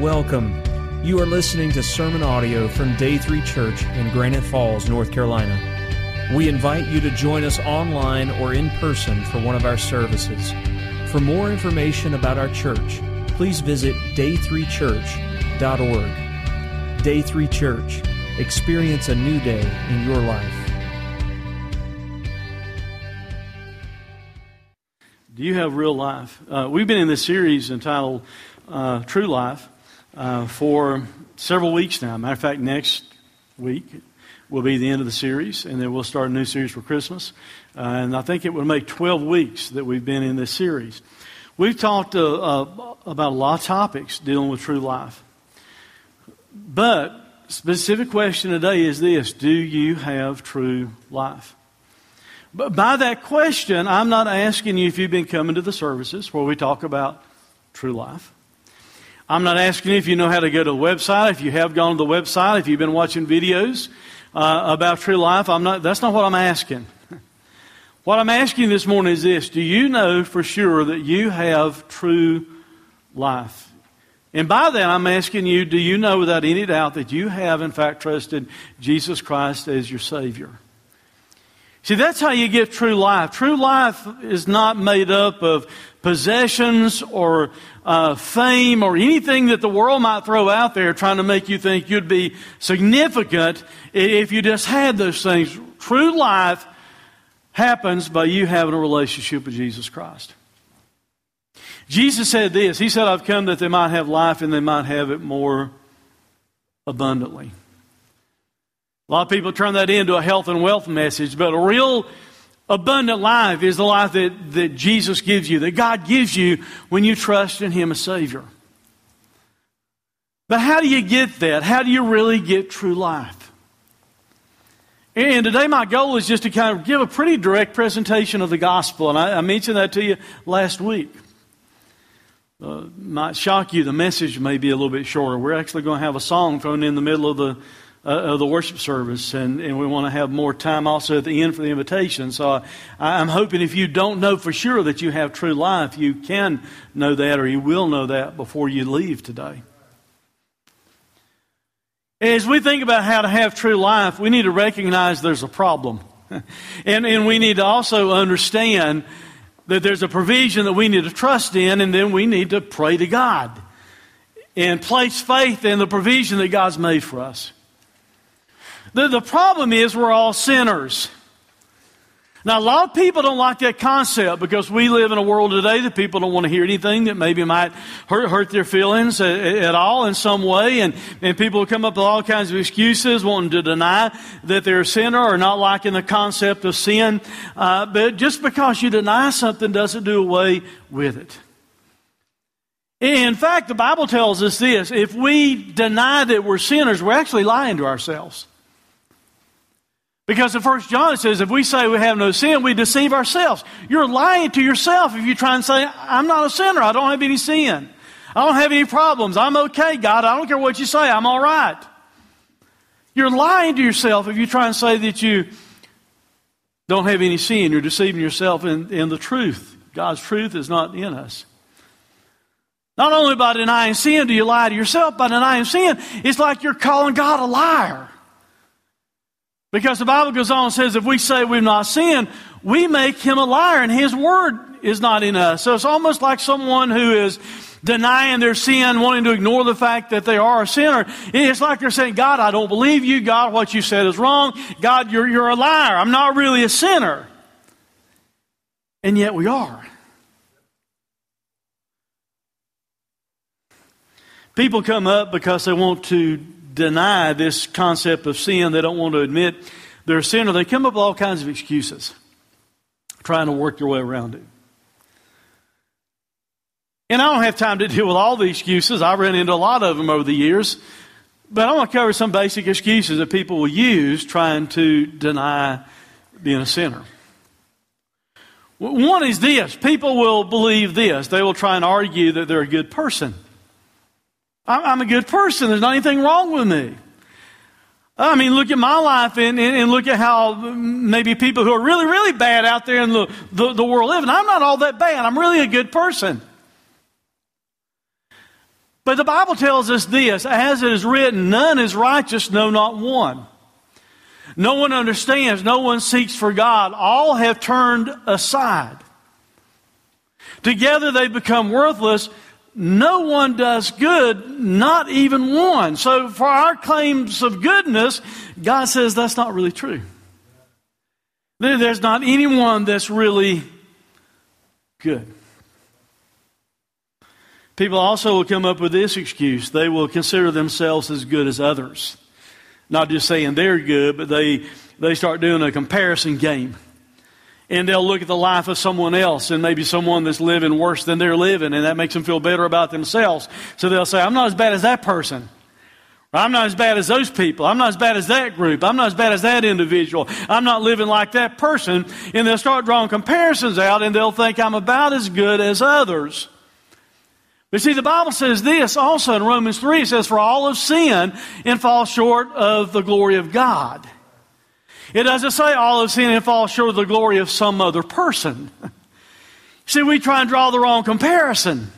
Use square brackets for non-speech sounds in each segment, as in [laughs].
Welcome. You are listening to sermon audio from Day 3 Church in Granite Falls, North Carolina. We invite you to join us online or in person for one of our services. For more information about our church, please visit day3church.org. Day 3 Church. Experience a new day in your life. Do you have real life? Uh, we've been in this series entitled uh, True Life uh, for several weeks now. Matter of fact, next week will be the end of the series, and then we'll start a new series for Christmas. Uh, and I think it will make 12 weeks that we've been in this series. We've talked uh, uh, about a lot of topics dealing with true life. But specific question today is this Do you have true life? But by that question, I'm not asking you if you've been coming to the services where we talk about true life. I'm not asking you if you know how to go to the website, if you have gone to the website, if you've been watching videos uh, about true life. I'm not, that's not what I'm asking. [laughs] What I'm asking this morning is this Do you know for sure that you have true life? And by that, I'm asking you, do you know without any doubt that you have, in fact, trusted Jesus Christ as your Savior? See, that's how you get true life. True life is not made up of possessions or uh, fame or anything that the world might throw out there trying to make you think you'd be significant if you just had those things. True life happens by you having a relationship with Jesus Christ. Jesus said this He said, I've come that they might have life and they might have it more abundantly. A lot of people turn that into a health and wealth message, but a real abundant life is the life that, that Jesus gives you, that God gives you when you trust in Him as Savior. But how do you get that? How do you really get true life? And today, my goal is just to kind of give a pretty direct presentation of the gospel. And I, I mentioned that to you last week. Uh, might shock you, the message may be a little bit shorter. We're actually going to have a song thrown in the middle of the uh, of the worship service, and, and we want to have more time also at the end for the invitation. So I, I'm hoping if you don't know for sure that you have true life, you can know that or you will know that before you leave today. As we think about how to have true life, we need to recognize there's a problem. [laughs] and, and we need to also understand that there's a provision that we need to trust in, and then we need to pray to God and place faith in the provision that God's made for us. The, the problem is we're all sinners. Now, a lot of people don't like that concept because we live in a world today that people don't want to hear anything that maybe might hurt, hurt their feelings at, at all in some way. And, and people come up with all kinds of excuses wanting to deny that they're a sinner or not liking the concept of sin. Uh, but just because you deny something doesn't do away with it. In fact, the Bible tells us this if we deny that we're sinners, we're actually lying to ourselves. Because in 1 John it says, if we say we have no sin, we deceive ourselves. You're lying to yourself if you try and say, I'm not a sinner. I don't have any sin. I don't have any problems. I'm okay, God. I don't care what you say. I'm all right. You're lying to yourself if you try and say that you don't have any sin. You're deceiving yourself in, in the truth. God's truth is not in us. Not only by denying sin do you lie to yourself, by denying sin, it's like you're calling God a liar. Because the Bible goes on and says if we say we've not sinned, we make him a liar and his word is not in us. So it's almost like someone who is denying their sin, wanting to ignore the fact that they are a sinner. It's like they're saying, God, I don't believe you. God, what you said is wrong. God, you're, you're a liar. I'm not really a sinner. And yet we are. People come up because they want to deny this concept of sin. They don't want to admit they're a sinner. They come up with all kinds of excuses, trying to work their way around it. And I don't have time to deal with all the excuses. I've run into a lot of them over the years. But I want to cover some basic excuses that people will use trying to deny being a sinner. One is this people will believe this. They will try and argue that they're a good person. I'm a good person. There's not anything wrong with me. I mean, look at my life and, and, and, look at how maybe people who are really, really bad out there in the, the, the world live. And I'm not all that bad. I'm really a good person. But the Bible tells us this as it is written, none is righteous, no, not one. No one understands, no one seeks for God. All have turned aside. Together they become worthless. No one does good, not even one. So, for our claims of goodness, God says that's not really true. There's not anyone that's really good. People also will come up with this excuse. They will consider themselves as good as others. Not just saying they're good, but they, they start doing a comparison game. And they'll look at the life of someone else and maybe someone that's living worse than they're living, and that makes them feel better about themselves. So they'll say, I'm not as bad as that person. I'm not as bad as those people. I'm not as bad as that group. I'm not as bad as that individual. I'm not living like that person. And they'll start drawing comparisons out and they'll think I'm about as good as others. But see, the Bible says this also in Romans 3. It says, For all have sinned and fall short of the glory of God. It doesn't say all of sin and fall short of the glory of some other person. [laughs] see, we try and draw the wrong comparison.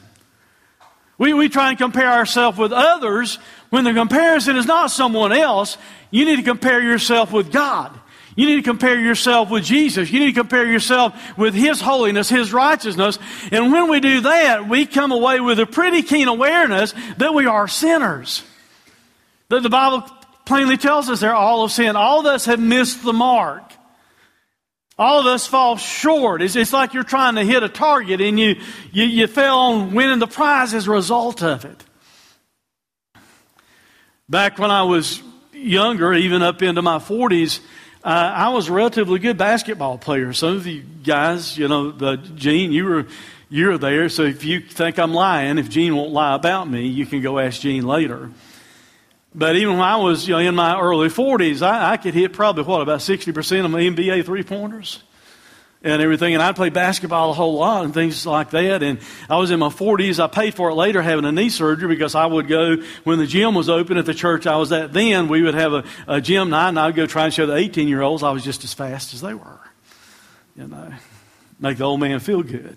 We, we try and compare ourselves with others when the comparison is not someone else. You need to compare yourself with God. You need to compare yourself with Jesus. You need to compare yourself with His holiness, His righteousness. And when we do that, we come away with a pretty keen awareness that we are sinners. That the Bible plainly tells us there all of sin. All of us have missed the mark. All of us fall short. It's, it's like you're trying to hit a target and you, you, you fell on winning the prize as a result of it. Back when I was younger, even up into my 40s, uh, I was a relatively good basketball player. Some of you guys, you know, the, Gene, you were you were there. So if you think I'm lying, if Gene won't lie about me, you can go ask Gene later. But even when I was you know, in my early 40s, I, I could hit probably what about 60% of my NBA three pointers and everything. And I played basketball a whole lot and things like that. And I was in my 40s. I paid for it later having a knee surgery because I would go when the gym was open at the church I was at then. We would have a, a gym night and I would go try and show the 18 year olds I was just as fast as they were. You know, make the old man feel good.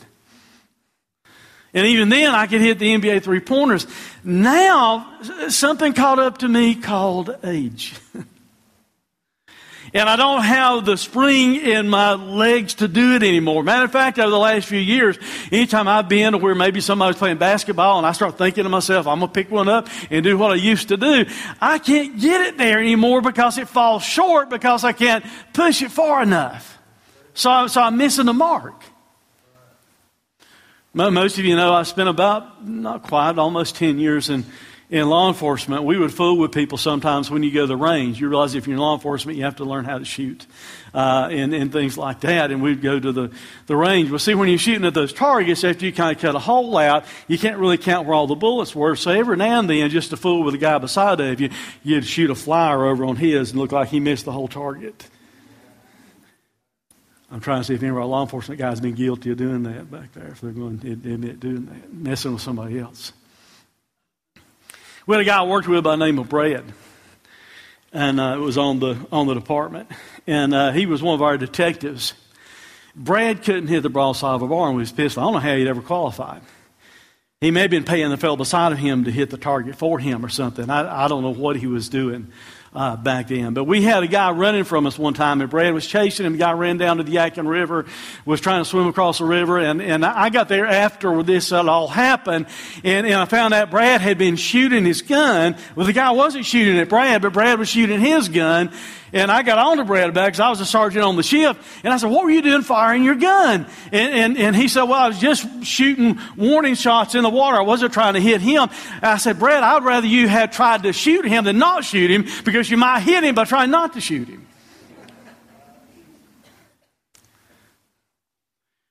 And even then, I could hit the NBA three pointers. Now, something caught up to me called age. [laughs] and I don't have the spring in my legs to do it anymore. Matter of fact, over the last few years, anytime I've been to where maybe somebody's playing basketball and I start thinking to myself, I'm going to pick one up and do what I used to do, I can't get it there anymore because it falls short because I can't push it far enough. So, so I'm missing the mark. Most of you know I spent about, not quite, almost 10 years in in law enforcement, we would fool with people sometimes when you go to the range. You realize if you're in law enforcement, you have to learn how to shoot uh, and, and things like that. And we'd go to the, the range. Well, see, when you're shooting at those targets, after you kind of cut a hole out, you can't really count where all the bullets were. So every now and then, just to fool with the guy beside of you, you'd shoot a flyer over on his and look like he missed the whole target. I'm trying to see if any of our law enforcement guys been guilty of doing that back there, if they're going to admit doing that, messing with somebody else. We had a guy I worked with by the name of Brad, and uh, it was on the on the department, and uh, he was one of our detectives. Brad couldn't hit the broadside of a barn with his pistol. I don't know how he'd ever qualified. He may have been paying the fellow beside him to hit the target for him or something. I, I don't know what he was doing uh, back then. But we had a guy running from us one time, and Brad was chasing him. The guy ran down to the Yadkin River, was trying to swim across the river, and, and I got there after this all happened, and, and I found out Brad had been shooting his gun. Well, the guy wasn't shooting at Brad, but Brad was shooting his gun, and I got on to Brad about because I was a sergeant on the ship. And I said, What were you doing firing your gun? And, and, and he said, Well, I was just shooting warning shots in the water. I wasn't trying to hit him. And I said, Brad, I'd rather you had tried to shoot him than not shoot him because you might hit him by trying not to shoot him.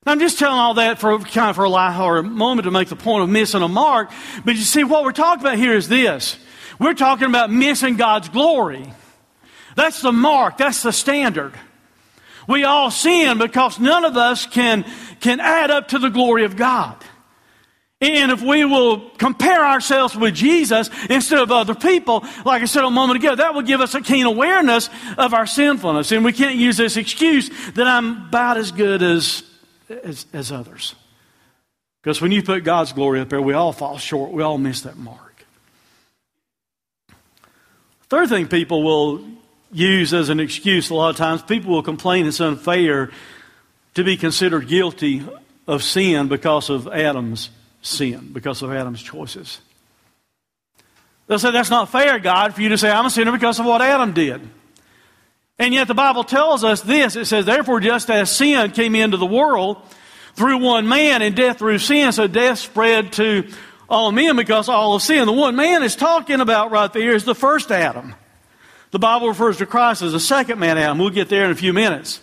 I'm just telling all that for kind of for a lighthearted moment to make the point of missing a mark. But you see, what we're talking about here is this. We're talking about missing God's glory. That's the mark, that's the standard. We all sin because none of us can, can add up to the glory of God. And if we will compare ourselves with Jesus instead of other people, like I said a moment ago, that will give us a keen awareness of our sinfulness. And we can't use this excuse that I'm about as good as, as, as others. Because when you put God's glory up there, we all fall short. We all miss that mark. Third thing people will use as an excuse a lot of times, people will complain it's unfair to be considered guilty of sin because of Adam's sin, because of Adam's choices. They'll say, That's not fair, God, for you to say, I'm a sinner because of what Adam did. And yet the Bible tells us this it says, Therefore, just as sin came into the world through one man and death through sin, so death spread to all men because all of sin. The one man is talking about right there is the first Adam. The Bible refers to Christ as the second man Adam. We'll get there in a few minutes.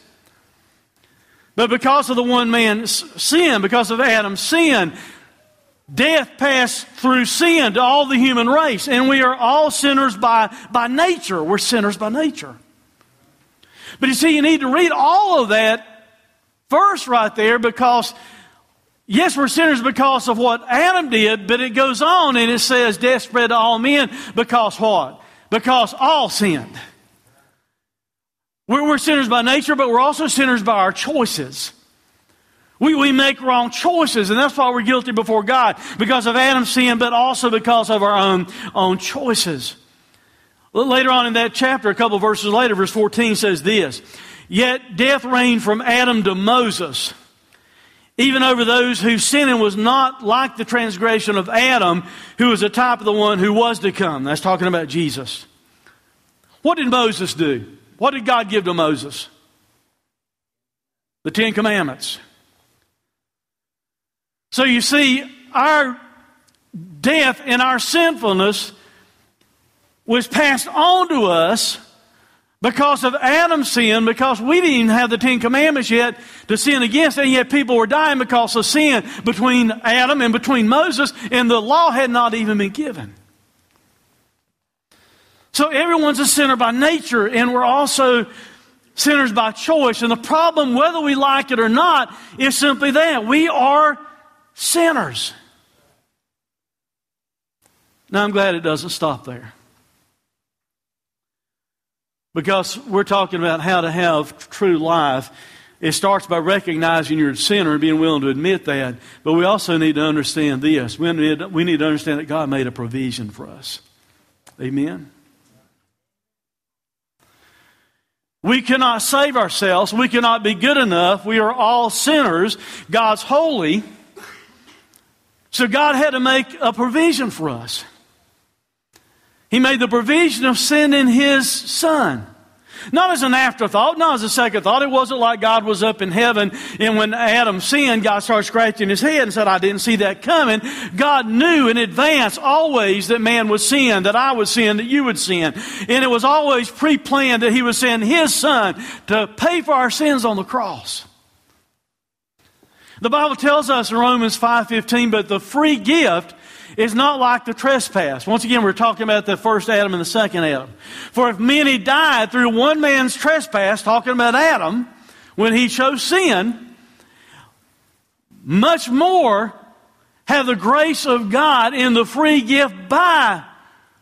But because of the one man's sin, because of Adam's sin, death passed through sin to all the human race. And we are all sinners by, by nature. We're sinners by nature. But you see, you need to read all of that verse right there because, yes, we're sinners because of what Adam did, but it goes on and it says death spread to all men because what? Because all sinned. We're, we're sinners by nature, but we're also sinners by our choices. We, we make wrong choices, and that's why we're guilty before God because of Adam's sin, but also because of our own, own choices. Later on in that chapter, a couple verses later, verse 14 says this Yet death reigned from Adam to Moses, even over those whose sinning was not like the transgression of Adam, who was a type of the one who was to come. That's talking about Jesus. What did Moses do? What did God give to Moses? The Ten Commandments. So you see, our death and our sinfulness was passed on to us because of Adam's sin, because we didn't even have the Ten Commandments yet to sin against, and yet people were dying because of sin between Adam and between Moses, and the law had not even been given. So everyone's a sinner by nature, and we're also sinners by choice. And the problem, whether we like it or not, is simply that we are sinners. Now, I'm glad it doesn't stop there. Because we're talking about how to have true life. It starts by recognizing you're a sinner and being willing to admit that. But we also need to understand this. We need, we need to understand that God made a provision for us. Amen? We cannot save ourselves. We cannot be good enough. We are all sinners. God's holy. So God had to make a provision for us. He made the provision of sending His Son. Not as an afterthought, not as a second thought. It wasn't like God was up in heaven and when Adam sinned, God started scratching his head and said, I didn't see that coming. God knew in advance always that man would sin, that I would sin, that you would sin. And it was always pre-planned that he would send his son to pay for our sins on the cross. The Bible tells us in Romans 5.15, but the free gift is not like the trespass. Once again, we're talking about the first Adam and the second Adam. For if many died through one man's trespass, talking about Adam, when he chose sin, much more have the grace of God in the free gift by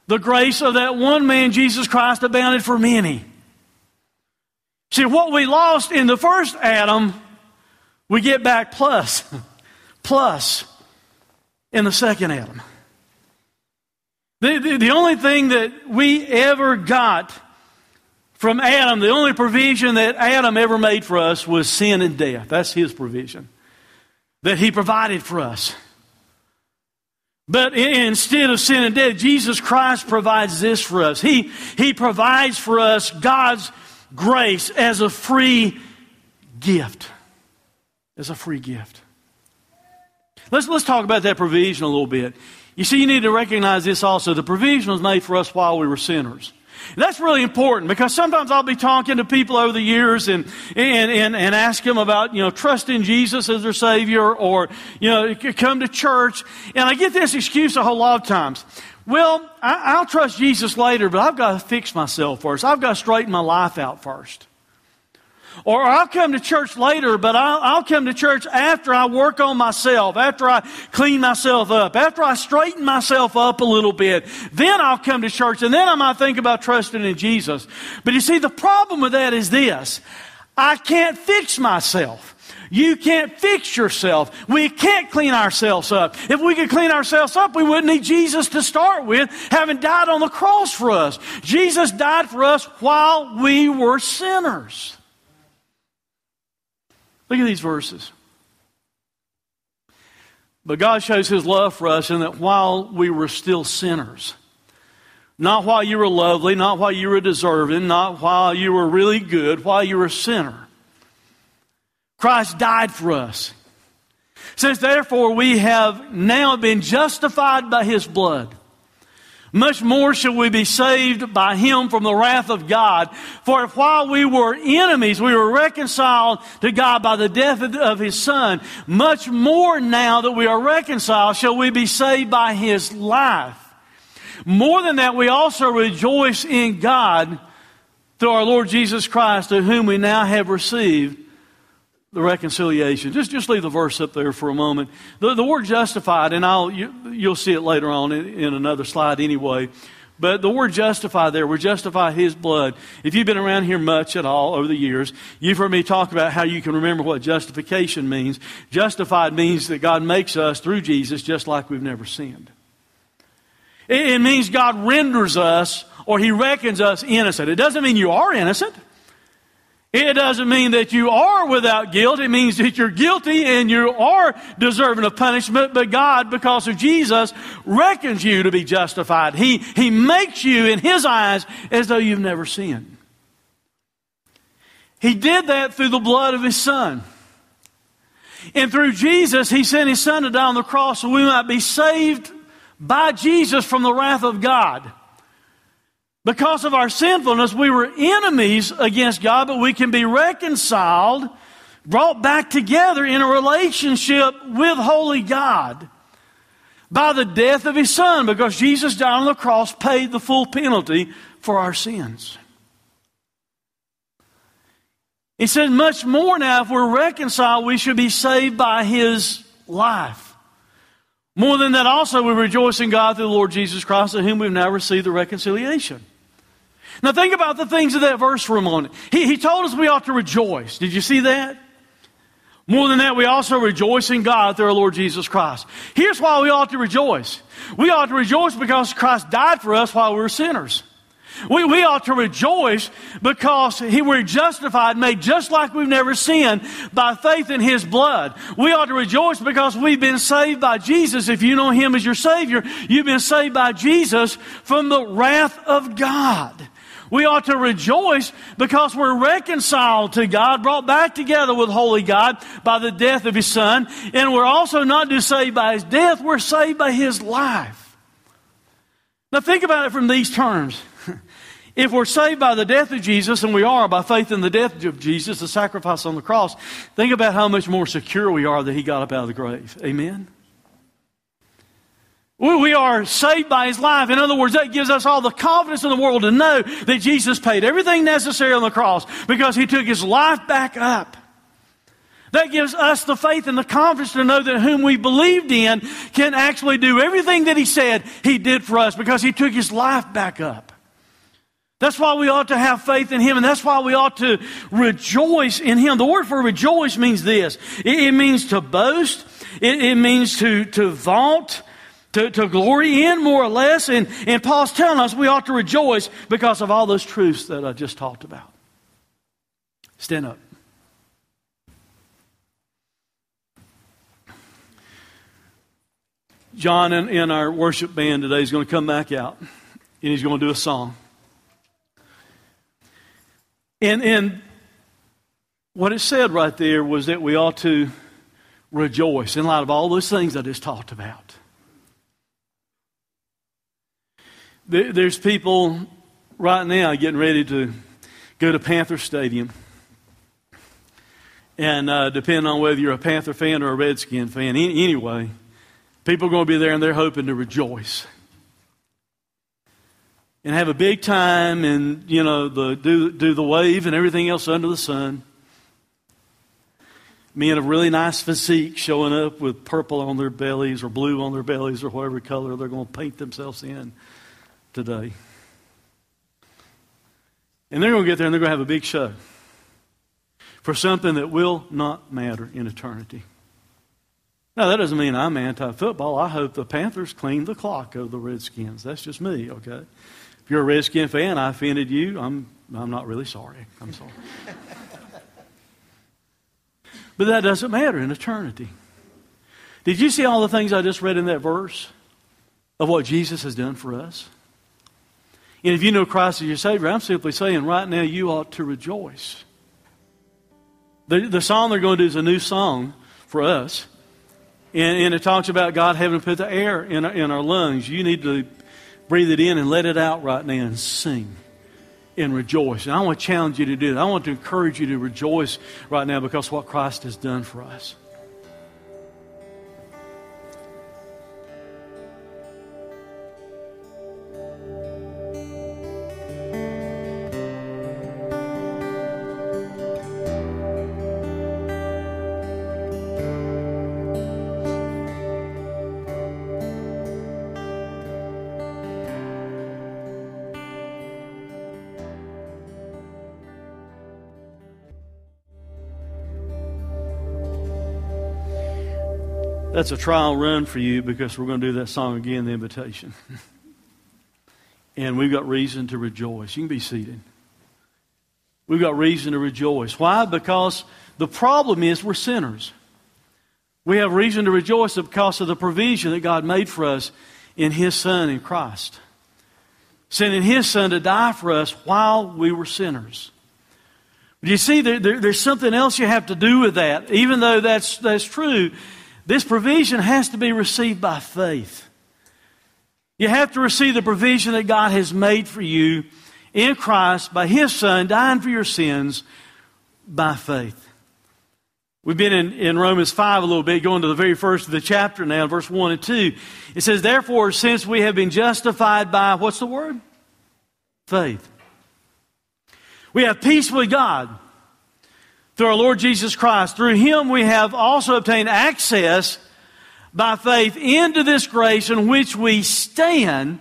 the grace of that one man, Jesus Christ, abounded for many. See, what we lost in the first Adam, we get back plus, [laughs] plus in the second Adam. The, the, the, only thing that we ever got from Adam, the only provision that Adam ever made for us was sin and death. That's his provision that he provided for us. But instead of sin and death, Jesus Christ provides this for us. He, he provides for us God's grace as a free gift. As a free gift. Let's, let's talk about that provision a little bit. You see, you need to recognize this also. The provision was made for us while we were sinners. That's really important because sometimes I'll be talking to people over the years and, and, and, and ask them about, you know, trusting Jesus as their Savior or, you know, come to church. And I get this excuse a whole lot of times. Well, I, I'll trust Jesus later, but I've got to fix myself first. I've got to straighten my life out first. Or I'll come to church later, but I'll, I'll, come to church after I work on myself, after I clean myself up, after I straighten myself up a little bit. Then I'll come to church and then I might think about trusting in Jesus. But you see, the problem with that is this. I can't fix myself. You can't fix yourself. We can't clean ourselves up. If we could clean ourselves up, we wouldn't need Jesus to start with, having died on the cross for us. Jesus died for us while we were sinners. Look at these verses. But God shows His love for us in that while we were still sinners, not while you were lovely, not while you were deserving, not while you were really good, while you were a sinner, Christ died for us. Since therefore we have now been justified by his blood, much more shall we be saved by him from the wrath of God. For if while we were enemies, we were reconciled to God by the death of his son, much more now that we are reconciled shall we be saved by his life. More than that, we also rejoice in God through our Lord Jesus Christ, to whom we now have received the reconciliation. Just, just leave the verse up there for a moment. The, the word justified, and I'll, you, will see it later on in, in, another slide anyway. But the word justified there, we justify His blood. If you've been around here much at all over the years, you've heard me talk about how you can remember what justification means. Justified means that God makes us through Jesus just like we've never sinned. It, it means God renders us or He reckons us innocent. It doesn't mean you are innocent. It doesn't mean that you are without guilt. It means that you're guilty and you are deserving of punishment, but God, because of Jesus, reckons you to be justified. He, he makes you in His eyes as though you've never sinned. He did that through the blood of His Son. And through Jesus, He sent His Son to die on the cross so we might be saved by Jesus from the wrath of God. Because of our sinfulness, we were enemies against God, but we can be reconciled, brought back together in a relationship with Holy God by the death of His Son, because Jesus died on the cross, paid the full penalty for our sins. He said, much more now, if we're reconciled, we should be saved by His life. More than that, also, we rejoice in God through the Lord Jesus Christ, in whom we've now received the reconciliation. Now think about the things of that verse for a moment. He, he told us we ought to rejoice. Did you see that? More than that, we also rejoice in God through our Lord Jesus Christ. Here's why we ought to rejoice. We ought to rejoice because Christ died for us while we were sinners. We, we ought to rejoice because he, we're justified, made just like we've never sinned by faith in His blood. We ought to rejoice because we've been saved by Jesus. If you know Him as your Savior, you've been saved by Jesus from the wrath of God. We ought to rejoice because we're reconciled to God, brought back together with holy God by the death of His Son. And we're also not just saved by His death, we're saved by His life. Now think about it from these terms. [laughs] If we're saved by the death of Jesus, and we are by faith in the death of Jesus, the sacrifice on the cross, think about how much more secure we are that He got up out of the grave. Amen? We are saved by His life. In other words, that gives us all the confidence in the world to know that Jesus paid everything necessary on the cross because He took His life back up. That gives us the faith and the confidence to know that whom we believed in can actually do everything that He said He did for us because He took His life back up. That's why we ought to have faith in Him, and that's why we ought to rejoice in Him. The word for rejoice means this it, means to boast, it, it means to, to vaunt to, to glory in, more or less. And, and Paul's telling us we ought to rejoice because of all those truths that I just talked about. Stand up. John in, in our worship band today is going to come back out and he's going to do a song. And, and what it said right there was that we ought to rejoice in light of all those things I just talked about. There's people right now getting ready to go to Panther Stadium. And uh, depending on whether you're a Panther fan or a Redskin fan, anyway, people are going to be there and they're hoping to rejoice and have a big time and you know the do do the wave and everything else under the sun. Men of really nice physique showing up with purple on their bellies or blue on their bellies or whatever color they're going to paint themselves in today. And they're going to get there and they're going to have a big show. for something that will not matter in eternity. Now, that doesn't mean I'm anti football. I hope the Panthers clean the clock of the Redskins. That's just me, okay? If you're a Redskin fan, I offended you. I'm, I'm not really sorry. I'm sorry. [laughs] but that doesn't matter in eternity. Did you see all the things I just read in that verse of what Jesus has done for us? And if you know Christ as your Savior, I'm simply saying right now you ought to rejoice. The, the song they're going to do is a new song for us. And, and it talks about God having put the air in, in our lungs. You need to breathe it in and let it out right now and sing and rejoice. And I want to challenge you to do that. I want to encourage you to rejoice right now because what Christ has done for us. That's a trial run for you because we're going to do that song again, the invitation. [laughs] and we've got reason to rejoice. You can be seated. We've got reason to rejoice. Why? Because the problem is we're sinners. We have reason to rejoice because of the provision that God made for us in His Son in Christ. Sending His Son to die for us while we were sinners. But you see, there, there, there's something else you have to do with that. Even though that's, that's true, this provision has to be received by faith. You have to receive the provision that God has made for you in Christ by His Son dying for your sins by faith. We've been in, in Romans 5 a little bit, going to the very first of the chapter now, verse 1 and 2. It says, Therefore, since we have been justified by, what's the word? Faith. We have peace with God through our Lord Jesus Christ. Through him we have also obtained access by faith into this grace in which we stand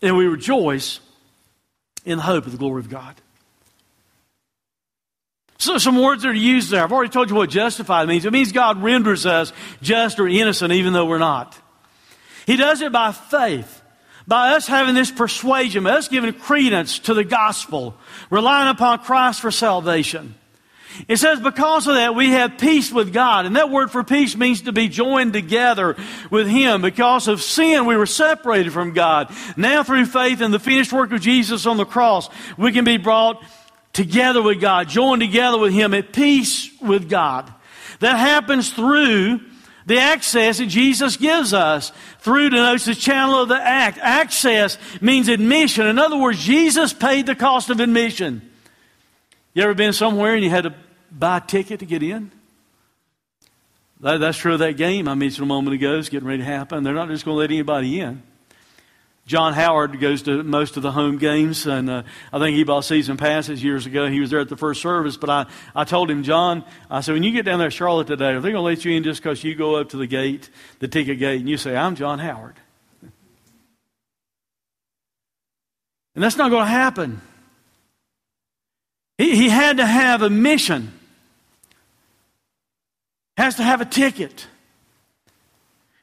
and we rejoice in the hope of the glory of God. So, some words that are used there. I've already told you what justified means. It means God renders us just or innocent even though we're not. He does it by faith. By us having this persuasion, by us giving credence to the gospel, relying upon Christ for salvation. It says, because of that, we have peace with God. And that word for peace means to be joined together with Him. Because of sin, we were separated from God. Now, through faith in the finished work of Jesus on the cross, we can be brought together with God, joined together with Him at peace with God. That happens through the access that Jesus gives us through denotes the channel of the act. Access means admission. In other words, Jesus paid the cost of admission. You ever been somewhere and you had to buy a ticket to get in? That, that's true of that game I mentioned a moment ago. It's getting ready to happen. They're not just going to let anybody in. John Howard goes to most of the home games, and uh, I think he bought season passes years ago. He was there at the first service, but I, I told him, John, I said, when you get down there Charlotte today, are they going to let you in just because you go up to the gate, the ticket gate, and you say, I'm John Howard? And that's not going to happen. He, he had to have a mission has to have a ticket.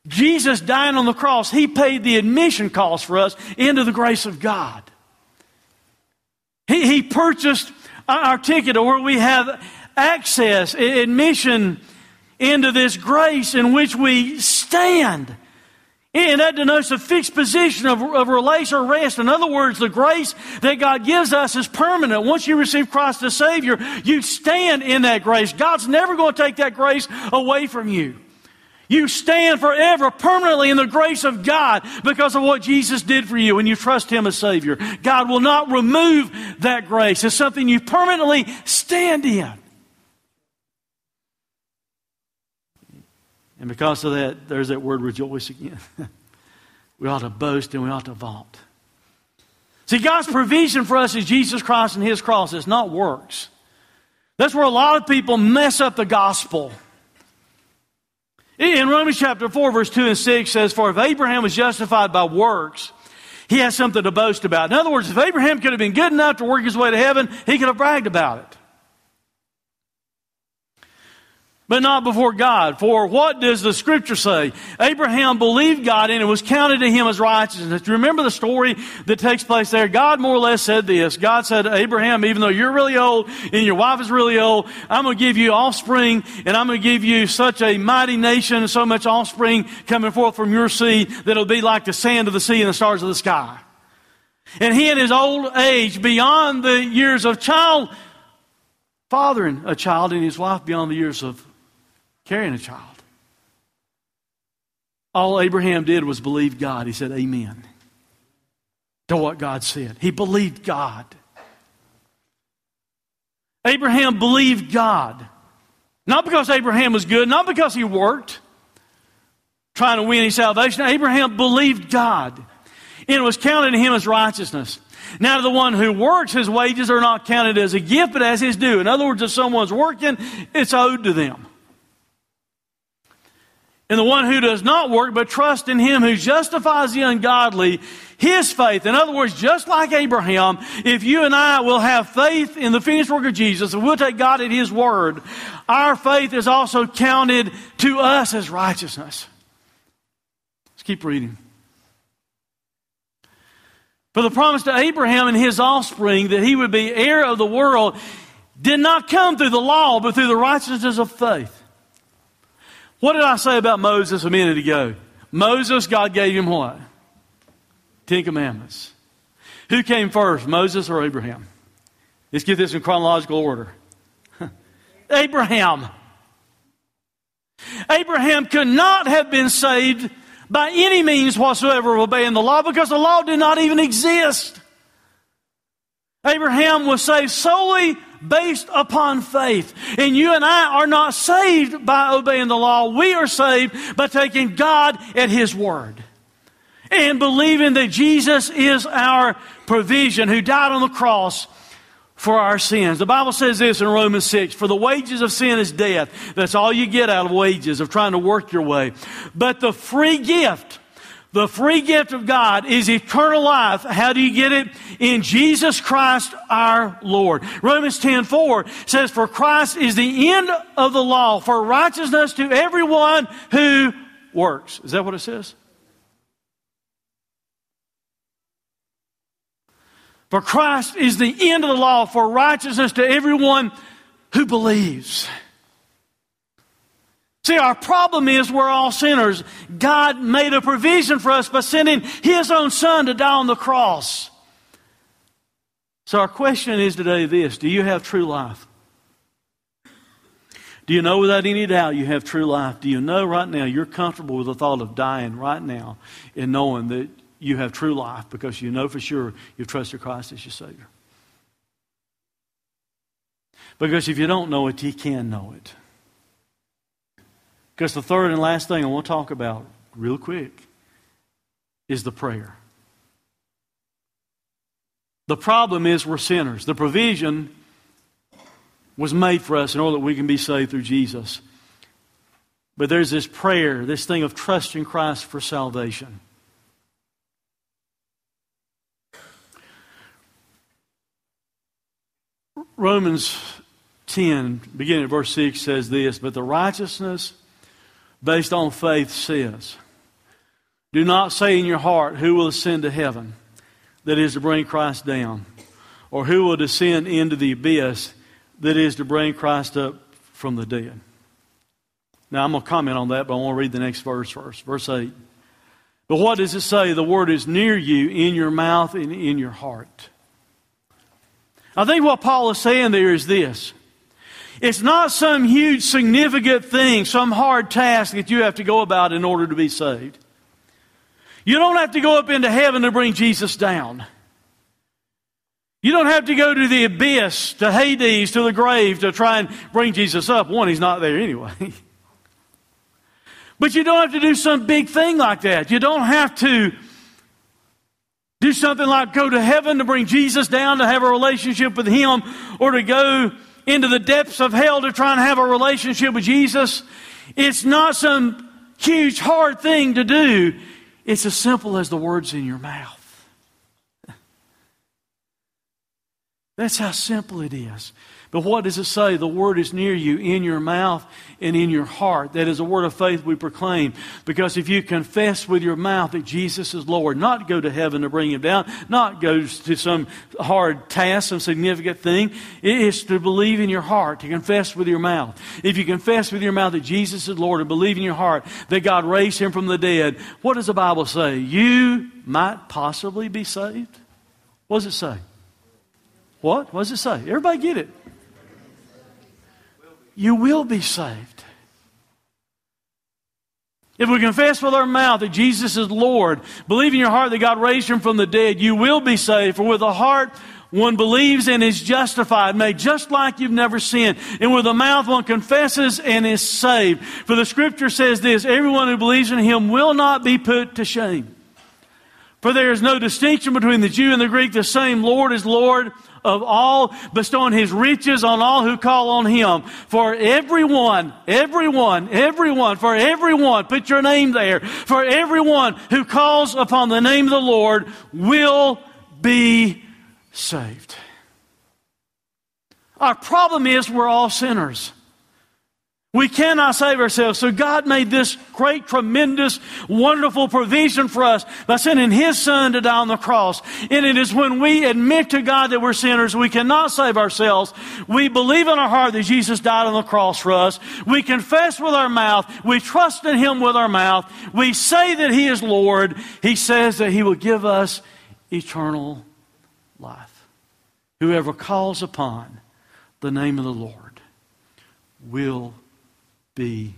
Jesus dying on the cross, He paid the admission cost for us into the grace of God. He, he purchased our ticket where we have access, admission into this grace in which we stand. And that denotes a fixed position of, of or rest. In other words, the grace that God gives us is permanent. Once you receive Christ as Savior, you stand in that grace. God's never going to take that grace away from you. You stand forever, permanently in the grace of God because of what Jesus did for you and you trust Him as Savior. God will not remove that grace. It's something you permanently stand in. And because of that, there's that word rejoice again. [laughs] we ought to boast and we ought to vaunt. See, God's provision for us is Jesus Christ and His cross. It's not works. That's where a lot of people mess up the gospel. In Romans chapter 4, verse 2 and 6 says, For if Abraham was justified by works, he has something to boast about. In other words, if Abraham could have been good enough to work his way to heaven, he could have bragged about it. But not before God. For what does the scripture say? Abraham believed God and it was counted to him as righteousness. Do you remember the story that takes place there? God more or less said this. God said Abraham, even though you're really old and your wife is really old, I'm going to give you offspring and I'm going to give you such a mighty nation and so much offspring coming forth from your seed that it'll be like the sand of the sea and the stars of the sky. And he in his old age, beyond the years of child, fathering a child and his wife beyond the years of carrying a child. All Abraham did was believe God. He said, Amen to what God said. He believed God. Abraham believed God. Not because Abraham was good, not because he worked trying to win his salvation. Abraham believed God, and it was counted to him as righteousness. Now, to the one who works, his wages are not counted as a gift, but as his due. In other words, if someone's working, it's owed to them. And the one who does not work, but trust in him who justifies the ungodly, his faith. In other words, just like Abraham, if you and I will have faith in the finished work of Jesus and we'll take God at his word, our faith is also counted to us as righteousness. Let's keep reading. For the promise to Abraham and his offspring that he would be heir of the world did not come through the law, but through the righteousness of faith. What did I say about Moses a minute ago? Moses, God gave him what? Ten Commandments. Who came first, Moses or Abraham? Let's get this in chronological order. [laughs] Abraham. Abraham could not have been saved by any means whatsoever of obeying the law because the law did not even exist. Abraham was saved solely based upon faith. And you and I are not saved by obeying the law. We are saved by taking God at His word and believing that Jesus is our provision who died on the cross for our sins. The Bible says this in Romans 6 For the wages of sin is death. That's all you get out of wages, of trying to work your way. But the free gift the free gift of God is eternal life. How do you get it? In Jesus Christ our Lord. Romans 10 4 says, For Christ is the end of the law for righteousness to everyone who works. Is that what it says? For Christ is the end of the law for righteousness to everyone who believes. See, our problem is we're all sinners. God made a provision for us by sending His own Son to die on the cross. So, our question is today this Do you have true life? Do you know without any doubt you have true life? Do you know right now you're comfortable with the thought of dying right now and knowing that you have true life because you know for sure you've trusted Christ as your Savior? Because if you don't know it, you can know it. Because the third and last thing I want to talk about, real quick, is the prayer. The problem is we're sinners. The provision was made for us in order that we can be saved through Jesus. But there's this prayer, this thing of trusting Christ for salvation. Romans 10, beginning at verse 6, says this But the righteousness based on faith says. Do not say in your heart, Who will ascend to heaven? That is to bring Christ down. Or who will descend into the abyss? That is to bring Christ up from the dead. Now, I'm going to comment on that, but I want to read the next verse first. Verse 8. But what does it say? The word is near you, in your mouth and in your heart. I think what Paul is saying there is this it's not some huge, significant thing, some hard task that you have to go about in order to be saved. You don't have to go up into heaven to bring Jesus down. You don't have to go to the abyss, to Hades, to the grave to try and bring Jesus up. One, he's not there anyway. [laughs] but you don't have to do some big thing like that. You don't have to do something like go to heaven to bring Jesus down to have a relationship with him or to go into the depths of hell to try and have a relationship with Jesus. It's not some huge, hard thing to do. It's as simple as the words in your mouth. [laughs] That's how simple it is. But what does it say? The word is near you, in your mouth and in your heart. That is a word of faith we proclaim. Because if you confess with your mouth that Jesus is Lord, not go to heaven to bring him down, not go to some hard task, some significant thing, it is to believe in your heart, to confess with your mouth. If you confess with your mouth that Jesus is Lord and believe in your heart that God raised him from the dead, what does the Bible say? You might possibly be saved. What does it say? What? What does it say? Everybody get it you will be saved. If we confess with our mouth that Jesus is Lord, believe in your heart that God raised him from the dead, you will be saved. For with the heart one believes and is justified, made just like you've never sinned. And with the mouth one confesses and is saved. For the scripture says this everyone who believes in him will not be put to shame. For there is no distinction between the Jew and the Greek. The same Lord is Lord of all, bestowing his riches on all who call on him. For everyone, everyone, everyone, for everyone, put your name there, for everyone who calls upon the name of the Lord will be saved. Our problem is we're all sinners. We cannot save ourselves. So God made this great, tremendous, wonderful provision for us by sending His Son to die on the cross. And it is when we admit to God that we're sinners, we cannot save ourselves. We believe in our heart that Jesus died on the cross for us. We confess with our mouth. We trust in Him with our mouth. We say that He is Lord. He says that He will give us eternal life. Whoever calls upon the name of the Lord will be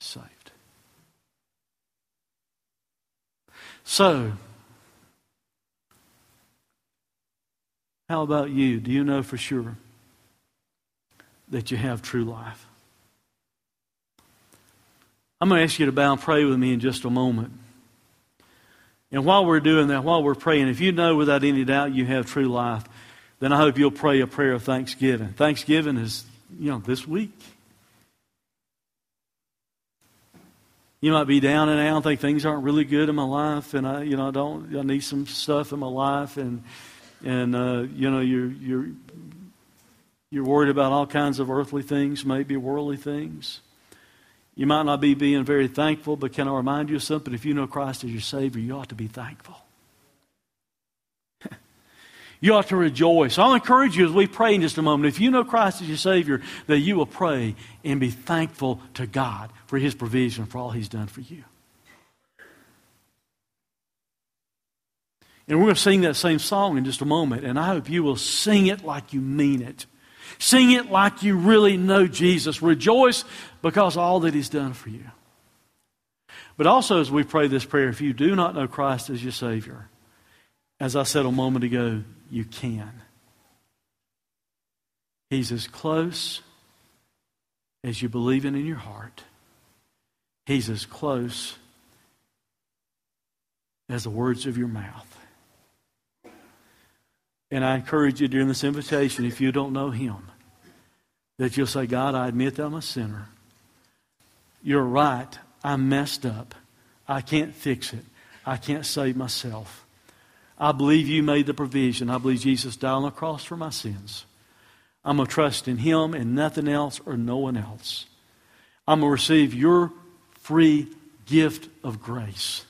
saved. So, how about you? Do you know for sure that you have true life? I'm going to ask you to bow and pray with me in just a moment. And while we're doing that, while we're praying, if you know without any doubt you have true life, then I hope you'll pray a prayer of thanksgiving. Thanksgiving is, you know, this week. You might be down and out, think things aren't really good in my life, and I, you know, I don't, I need some stuff in my life, and and uh, you know, you're you're you're worried about all kinds of earthly things, maybe worldly things. You might not be being very thankful, but can I remind you of something? If you know Christ as your Savior, you ought to be thankful. You ought to rejoice. I'll encourage you as we pray in just a moment. If you know Christ as your Savior, that you will pray and be thankful to God for His provision, for all He's done for you. And we're going to sing that same song in just a moment, and I hope you will sing it like you mean it. Sing it like you really know Jesus. Rejoice because all that He's done for you. But also, as we pray this prayer, if you do not know Christ as your Savior, as I said a moment ago, you can. He's as close as you believe in in your heart. He's as close as the words of your mouth. And I encourage you during this invitation, if you don't know Him, that you'll say, God, I admit that I'm a sinner. You're right. I'm messed up. I can't fix it. I can't save myself. I believe you made the provision. I believe Jesus died on the cross for my sins. I'm going to trust in Him and nothing else or no one else. I'm going to receive your free gift of grace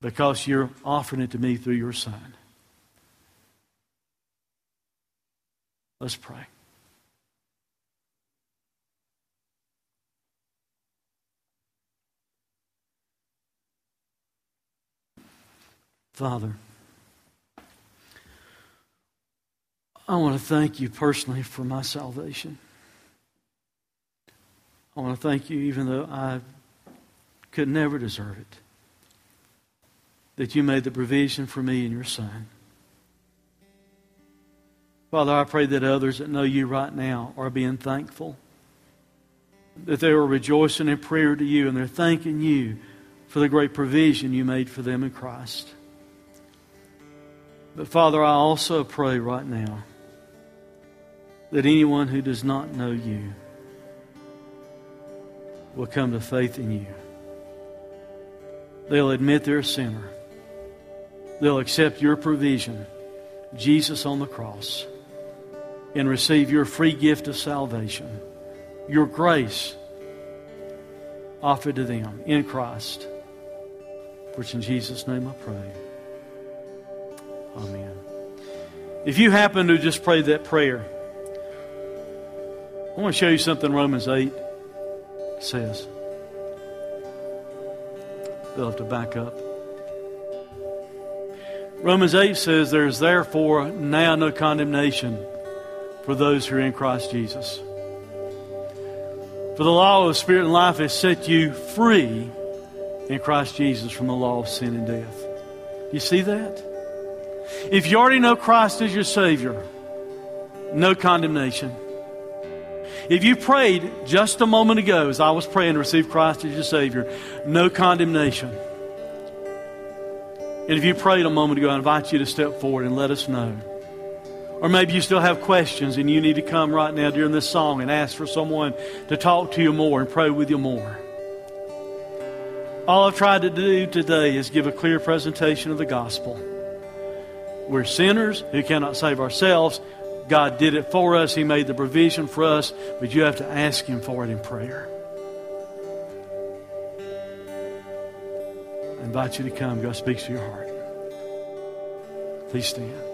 because you're offering it to me through your Son. Let's pray. Father, I want to thank you personally for my salvation. I want to thank you, even though I could never deserve it, that you made the provision for me and your Son. Father, I pray that others that know you right now are being thankful, that they are rejoicing in prayer to you and they're thanking you for the great provision you made for them in Christ. But Father, I also pray right now that anyone who does not know you will come to faith in you. They'll admit they're a sinner. They'll accept your provision. Jesus on the cross and receive your free gift of salvation, your grace offered to them in Christ. Which in Jesus' name I pray. Amen. If you happen to just pray that prayer, I want to show you something Romans 8 says. They'll have to back up. Romans 8 says, There is therefore now no condemnation for those who are in Christ Jesus. For the law of the spirit and life has set you free in Christ Jesus from the law of sin and death. You see that? If you already know Christ as your Savior, no condemnation. If you prayed just a moment ago, as I was praying to receive Christ as your Savior, no condemnation. And if you prayed a moment ago, I invite you to step forward and let us know. Or maybe you still have questions and you need to come right now during this song and ask for someone to talk to you more and pray with you more. All I've tried to do today is give a clear presentation of the gospel. We're sinners who cannot save ourselves. God did it for us. He made the provision for us, but you have to ask Him for it in prayer. I invite you to come. God speaks to your heart. Please stand.